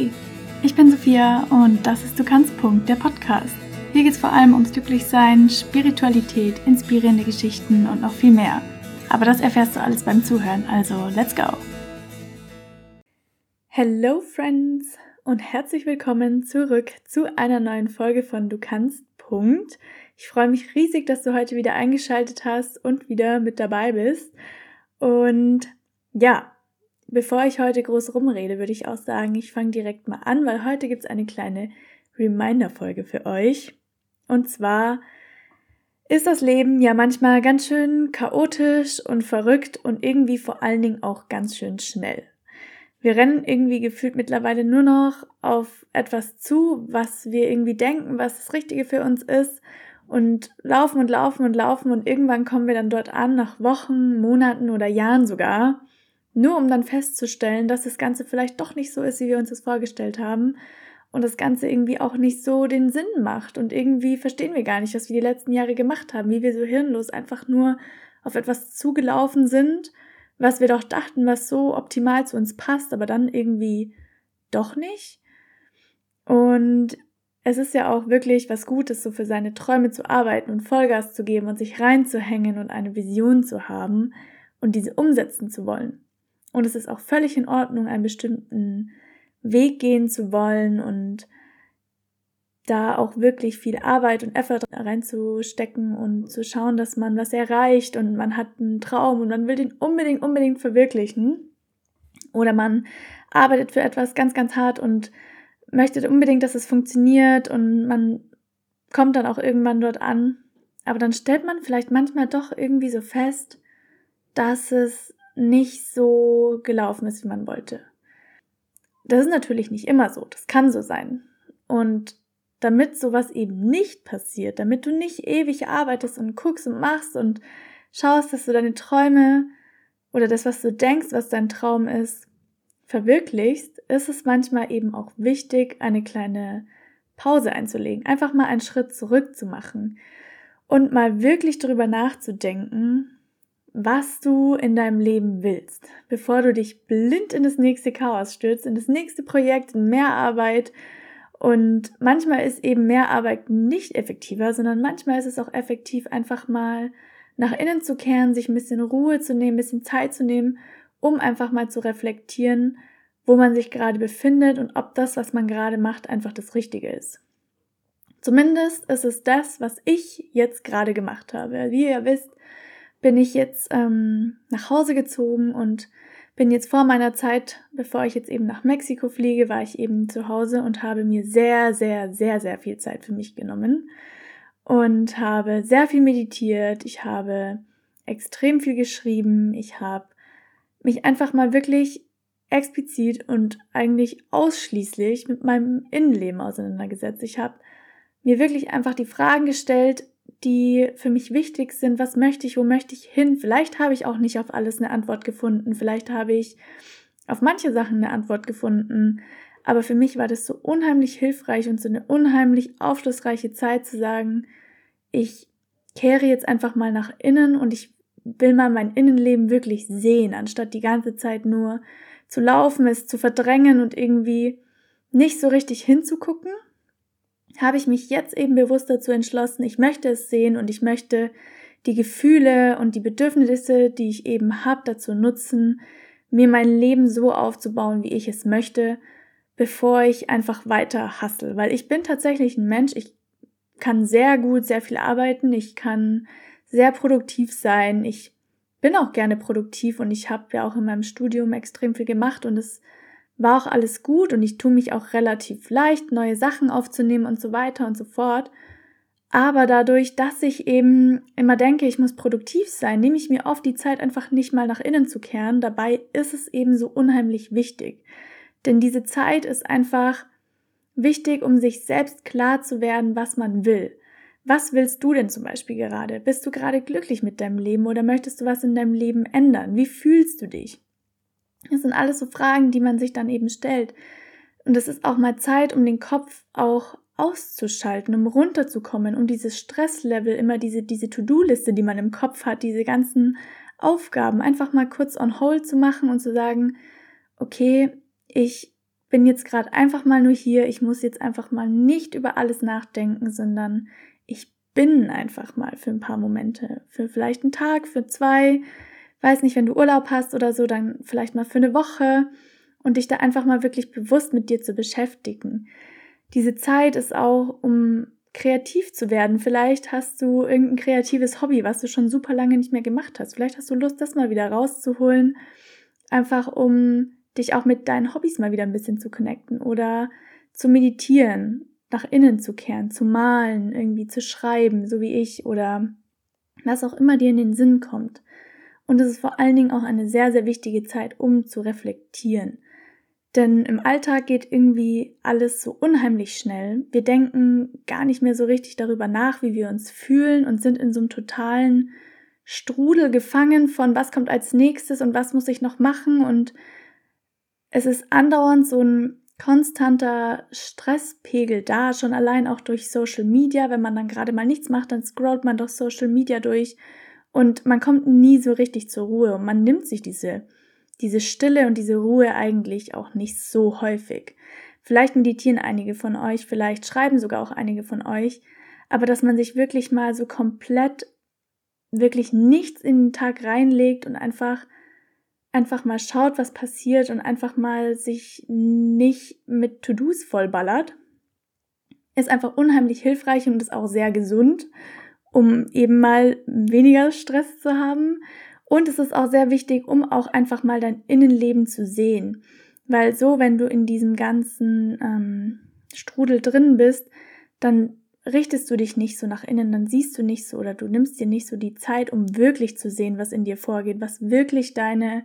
Hey, ich bin Sophia und das ist Du kannst Punkt, der Podcast. Hier geht es vor allem ums Glücklichsein, Spiritualität, inspirierende Geschichten und noch viel mehr. Aber das erfährst du alles beim Zuhören, also let's go! Hello Friends und herzlich willkommen zurück zu einer neuen Folge von Du kannst Punkt. Ich freue mich riesig, dass du heute wieder eingeschaltet hast und wieder mit dabei bist. Und ja, bevor ich heute groß rumrede, würde ich auch sagen, ich fange direkt mal an, weil heute gibt es eine kleine Reminder-Folge für euch. Und zwar ist das Leben ja manchmal ganz schön chaotisch und verrückt und irgendwie vor allen Dingen auch ganz schön schnell. Wir rennen irgendwie gefühlt mittlerweile nur noch auf etwas zu, was wir irgendwie denken, was das Richtige für uns ist und laufen und laufen und laufen und irgendwann kommen wir dann dort an, nach Wochen, Monaten oder Jahren sogar, nur um dann festzustellen, dass das Ganze vielleicht doch nicht so ist, wie wir uns das vorgestellt haben und das Ganze irgendwie auch nicht so den Sinn macht und irgendwie verstehen wir gar nicht, was wir die letzten Jahre gemacht haben, wie wir so hirnlos einfach nur auf etwas zugelaufen sind was wir doch dachten, was so optimal zu uns passt, aber dann irgendwie doch nicht. Und es ist ja auch wirklich was Gutes, so für seine Träume zu arbeiten und Vollgas zu geben und sich reinzuhängen und eine Vision zu haben und diese umsetzen zu wollen. Und es ist auch völlig in Ordnung, einen bestimmten Weg gehen zu wollen und da auch wirklich viel Arbeit und Effort reinzustecken und zu schauen, dass man was erreicht und man hat einen Traum und man will den unbedingt, unbedingt verwirklichen. Oder man arbeitet für etwas ganz, ganz hart und möchte unbedingt, dass es funktioniert und man kommt dann auch irgendwann dort an. Aber dann stellt man vielleicht manchmal doch irgendwie so fest, dass es nicht so gelaufen ist, wie man wollte. Das ist natürlich nicht immer so. Das kann so sein. Und damit sowas eben nicht passiert, damit du nicht ewig arbeitest und guckst und machst und schaust, dass du deine Träume oder das, was du denkst, was dein Traum ist, verwirklichst, ist es manchmal eben auch wichtig, eine kleine Pause einzulegen, einfach mal einen Schritt zurück zu machen und mal wirklich darüber nachzudenken, was du in deinem Leben willst, bevor du dich blind in das nächste Chaos stürzt, in das nächste Projekt, in mehr Arbeit, und manchmal ist eben mehr Arbeit nicht effektiver, sondern manchmal ist es auch effektiv, einfach mal nach innen zu kehren, sich ein bisschen Ruhe zu nehmen, ein bisschen Zeit zu nehmen, um einfach mal zu reflektieren, wo man sich gerade befindet und ob das, was man gerade macht, einfach das Richtige ist. Zumindest ist es das, was ich jetzt gerade gemacht habe. Wie ihr wisst, bin ich jetzt ähm, nach Hause gezogen und bin jetzt vor meiner Zeit, bevor ich jetzt eben nach Mexiko fliege, war ich eben zu Hause und habe mir sehr, sehr, sehr, sehr viel Zeit für mich genommen und habe sehr viel meditiert. Ich habe extrem viel geschrieben. Ich habe mich einfach mal wirklich explizit und eigentlich ausschließlich mit meinem Innenleben auseinandergesetzt. Ich habe mir wirklich einfach die Fragen gestellt, die für mich wichtig sind. Was möchte ich? Wo möchte ich hin? Vielleicht habe ich auch nicht auf alles eine Antwort gefunden. Vielleicht habe ich auf manche Sachen eine Antwort gefunden. Aber für mich war das so unheimlich hilfreich und so eine unheimlich aufschlussreiche Zeit zu sagen, ich kehre jetzt einfach mal nach innen und ich will mal mein Innenleben wirklich sehen, anstatt die ganze Zeit nur zu laufen, es zu verdrängen und irgendwie nicht so richtig hinzugucken habe ich mich jetzt eben bewusst dazu entschlossen, ich möchte es sehen und ich möchte die Gefühle und die Bedürfnisse, die ich eben habe, dazu nutzen, mir mein Leben so aufzubauen, wie ich es möchte, bevor ich einfach weiter hassel. Weil ich bin tatsächlich ein Mensch, ich kann sehr gut, sehr viel arbeiten, ich kann sehr produktiv sein, ich bin auch gerne produktiv und ich habe ja auch in meinem Studium extrem viel gemacht und es war auch alles gut und ich tue mich auch relativ leicht, neue Sachen aufzunehmen und so weiter und so fort. Aber dadurch, dass ich eben immer denke, ich muss produktiv sein, nehme ich mir oft die Zeit einfach nicht mal nach innen zu kehren. Dabei ist es eben so unheimlich wichtig. Denn diese Zeit ist einfach wichtig, um sich selbst klar zu werden, was man will. Was willst du denn zum Beispiel gerade? Bist du gerade glücklich mit deinem Leben oder möchtest du was in deinem Leben ändern? Wie fühlst du dich? Das sind alles so Fragen, die man sich dann eben stellt. Und es ist auch mal Zeit, um den Kopf auch auszuschalten, um runterzukommen, um dieses Stresslevel, immer diese, diese To-Do-Liste, die man im Kopf hat, diese ganzen Aufgaben einfach mal kurz on hold zu machen und zu sagen, okay, ich bin jetzt gerade einfach mal nur hier, ich muss jetzt einfach mal nicht über alles nachdenken, sondern ich bin einfach mal für ein paar Momente, für vielleicht einen Tag, für zwei, weiß nicht, wenn du Urlaub hast oder so, dann vielleicht mal für eine Woche und dich da einfach mal wirklich bewusst mit dir zu beschäftigen. Diese Zeit ist auch, um kreativ zu werden. Vielleicht hast du irgendein kreatives Hobby, was du schon super lange nicht mehr gemacht hast. Vielleicht hast du Lust, das mal wieder rauszuholen, einfach um dich auch mit deinen Hobbys mal wieder ein bisschen zu connecten oder zu meditieren, nach innen zu kehren, zu malen, irgendwie zu schreiben, so wie ich oder was auch immer dir in den Sinn kommt. Und es ist vor allen Dingen auch eine sehr, sehr wichtige Zeit, um zu reflektieren. Denn im Alltag geht irgendwie alles so unheimlich schnell. Wir denken gar nicht mehr so richtig darüber nach, wie wir uns fühlen und sind in so einem totalen Strudel gefangen von was kommt als nächstes und was muss ich noch machen und es ist andauernd so ein konstanter Stresspegel da, schon allein auch durch Social Media. Wenn man dann gerade mal nichts macht, dann scrollt man doch Social Media durch und man kommt nie so richtig zur Ruhe. Und man nimmt sich diese, diese Stille und diese Ruhe eigentlich auch nicht so häufig. Vielleicht meditieren einige von euch, vielleicht schreiben sogar auch einige von euch, aber dass man sich wirklich mal so komplett, wirklich nichts in den Tag reinlegt und einfach einfach mal schaut, was passiert und einfach mal sich nicht mit To-Dos vollballert, ist einfach unheimlich hilfreich und ist auch sehr gesund, um eben mal weniger Stress zu haben. Und es ist auch sehr wichtig, um auch einfach mal dein Innenleben zu sehen. Weil so, wenn du in diesem ganzen ähm, Strudel drin bist, dann richtest du dich nicht so nach innen, dann siehst du nicht so oder du nimmst dir nicht so die Zeit, um wirklich zu sehen, was in dir vorgeht, was wirklich deine,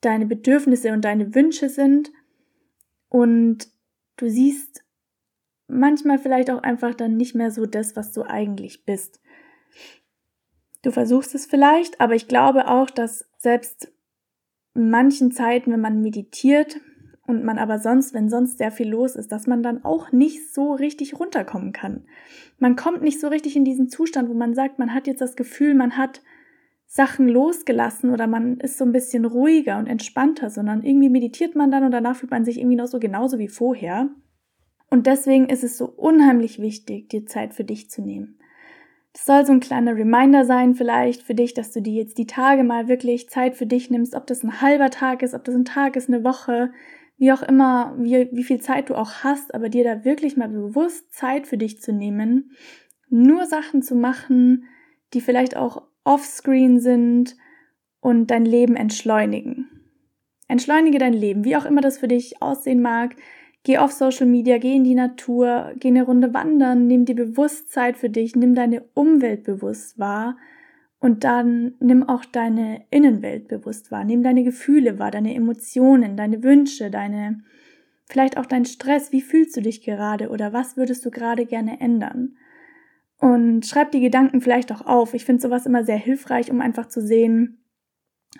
deine Bedürfnisse und deine Wünsche sind. Und du siehst manchmal vielleicht auch einfach dann nicht mehr so das, was du eigentlich bist. Du versuchst es vielleicht, aber ich glaube auch, dass selbst in manchen Zeiten, wenn man meditiert, und man aber sonst, wenn sonst sehr viel los ist, dass man dann auch nicht so richtig runterkommen kann. Man kommt nicht so richtig in diesen Zustand, wo man sagt, man hat jetzt das Gefühl, man hat Sachen losgelassen oder man ist so ein bisschen ruhiger und entspannter, sondern irgendwie meditiert man dann und danach fühlt man sich irgendwie noch so genauso wie vorher. Und deswegen ist es so unheimlich wichtig, dir Zeit für dich zu nehmen. Das soll so ein kleiner Reminder sein, vielleicht für dich, dass du dir jetzt die Tage mal wirklich Zeit für dich nimmst, ob das ein halber Tag ist, ob das ein Tag ist, eine Woche, wie auch immer, wie, wie viel Zeit du auch hast, aber dir da wirklich mal bewusst Zeit für dich zu nehmen, nur Sachen zu machen, die vielleicht auch offscreen sind und dein Leben entschleunigen. Entschleunige dein Leben, wie auch immer das für dich aussehen mag. Geh auf Social Media, geh in die Natur, geh eine Runde wandern, nimm dir bewusst Zeit für dich, nimm deine Umwelt bewusst wahr und dann nimm auch deine Innenwelt bewusst wahr, nimm deine Gefühle wahr, deine Emotionen, deine Wünsche, deine, vielleicht auch dein Stress. Wie fühlst du dich gerade oder was würdest du gerade gerne ändern? Und schreib die Gedanken vielleicht auch auf. Ich finde sowas immer sehr hilfreich, um einfach zu sehen,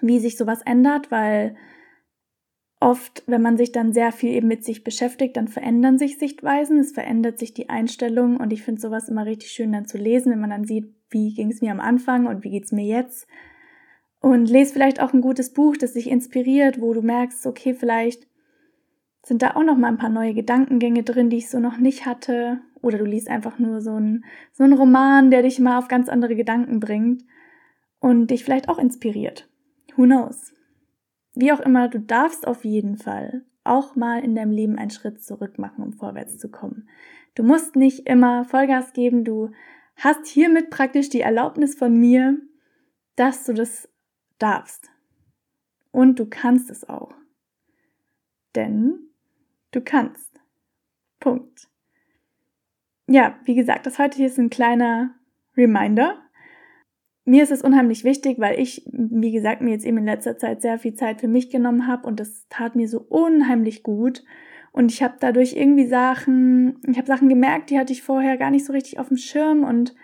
wie sich sowas ändert, weil oft, wenn man sich dann sehr viel eben mit sich beschäftigt, dann verändern sich Sichtweisen, es verändert sich die Einstellung und ich finde sowas immer richtig schön dann zu lesen, wenn man dann sieht, wie ging es mir am Anfang und wie geht es mir jetzt. Und lese vielleicht auch ein gutes Buch, das dich inspiriert, wo du merkst, okay, vielleicht sind da auch noch mal ein paar neue Gedankengänge drin, die ich so noch nicht hatte. Oder du liest einfach nur so einen, so Roman, der dich mal auf ganz andere Gedanken bringt und dich vielleicht auch inspiriert. Who knows? Wie auch immer, du darfst auf jeden Fall auch mal in deinem Leben einen Schritt zurück machen, um vorwärts zu kommen. Du musst nicht immer Vollgas geben, du hast hiermit praktisch die Erlaubnis von mir, dass du das darfst. Und du kannst es auch. Denn du kannst. Punkt. Ja, wie gesagt, das heute hier ist ein kleiner Reminder. Mir ist es unheimlich wichtig, weil ich, wie gesagt, mir jetzt eben in letzter Zeit sehr viel Zeit für mich genommen habe und das tat mir so unheimlich gut. Und ich habe dadurch irgendwie Sachen, ich habe Sachen gemerkt, die hatte ich vorher gar nicht so richtig auf dem Schirm und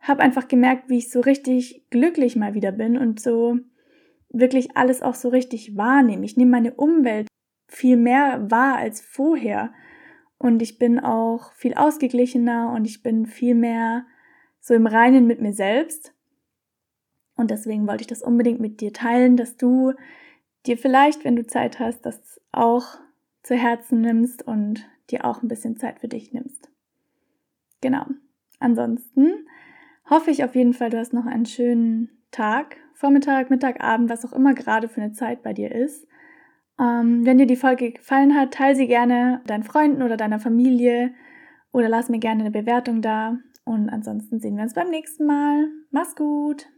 habe einfach gemerkt, wie ich so richtig glücklich mal wieder bin und so wirklich alles auch so richtig wahrnehme. Ich nehme meine Umwelt viel mehr wahr als vorher und ich bin auch viel ausgeglichener und ich bin viel mehr so im Reinen mit mir selbst. Und deswegen wollte ich das unbedingt mit dir teilen, dass du dir vielleicht, wenn du Zeit hast, das auch zu Herzen nimmst und dir auch ein bisschen Zeit für dich nimmst. Genau. Ansonsten hoffe ich auf jeden Fall, du hast noch einen schönen Tag, Vormittag, Mittag, Abend, was auch immer gerade für eine Zeit bei dir ist. Ähm, wenn dir die Folge gefallen hat, teile sie gerne deinen Freunden oder deiner Familie oder lass mir gerne eine Bewertung da. Und ansonsten sehen wir uns beim nächsten Mal. Mach's gut!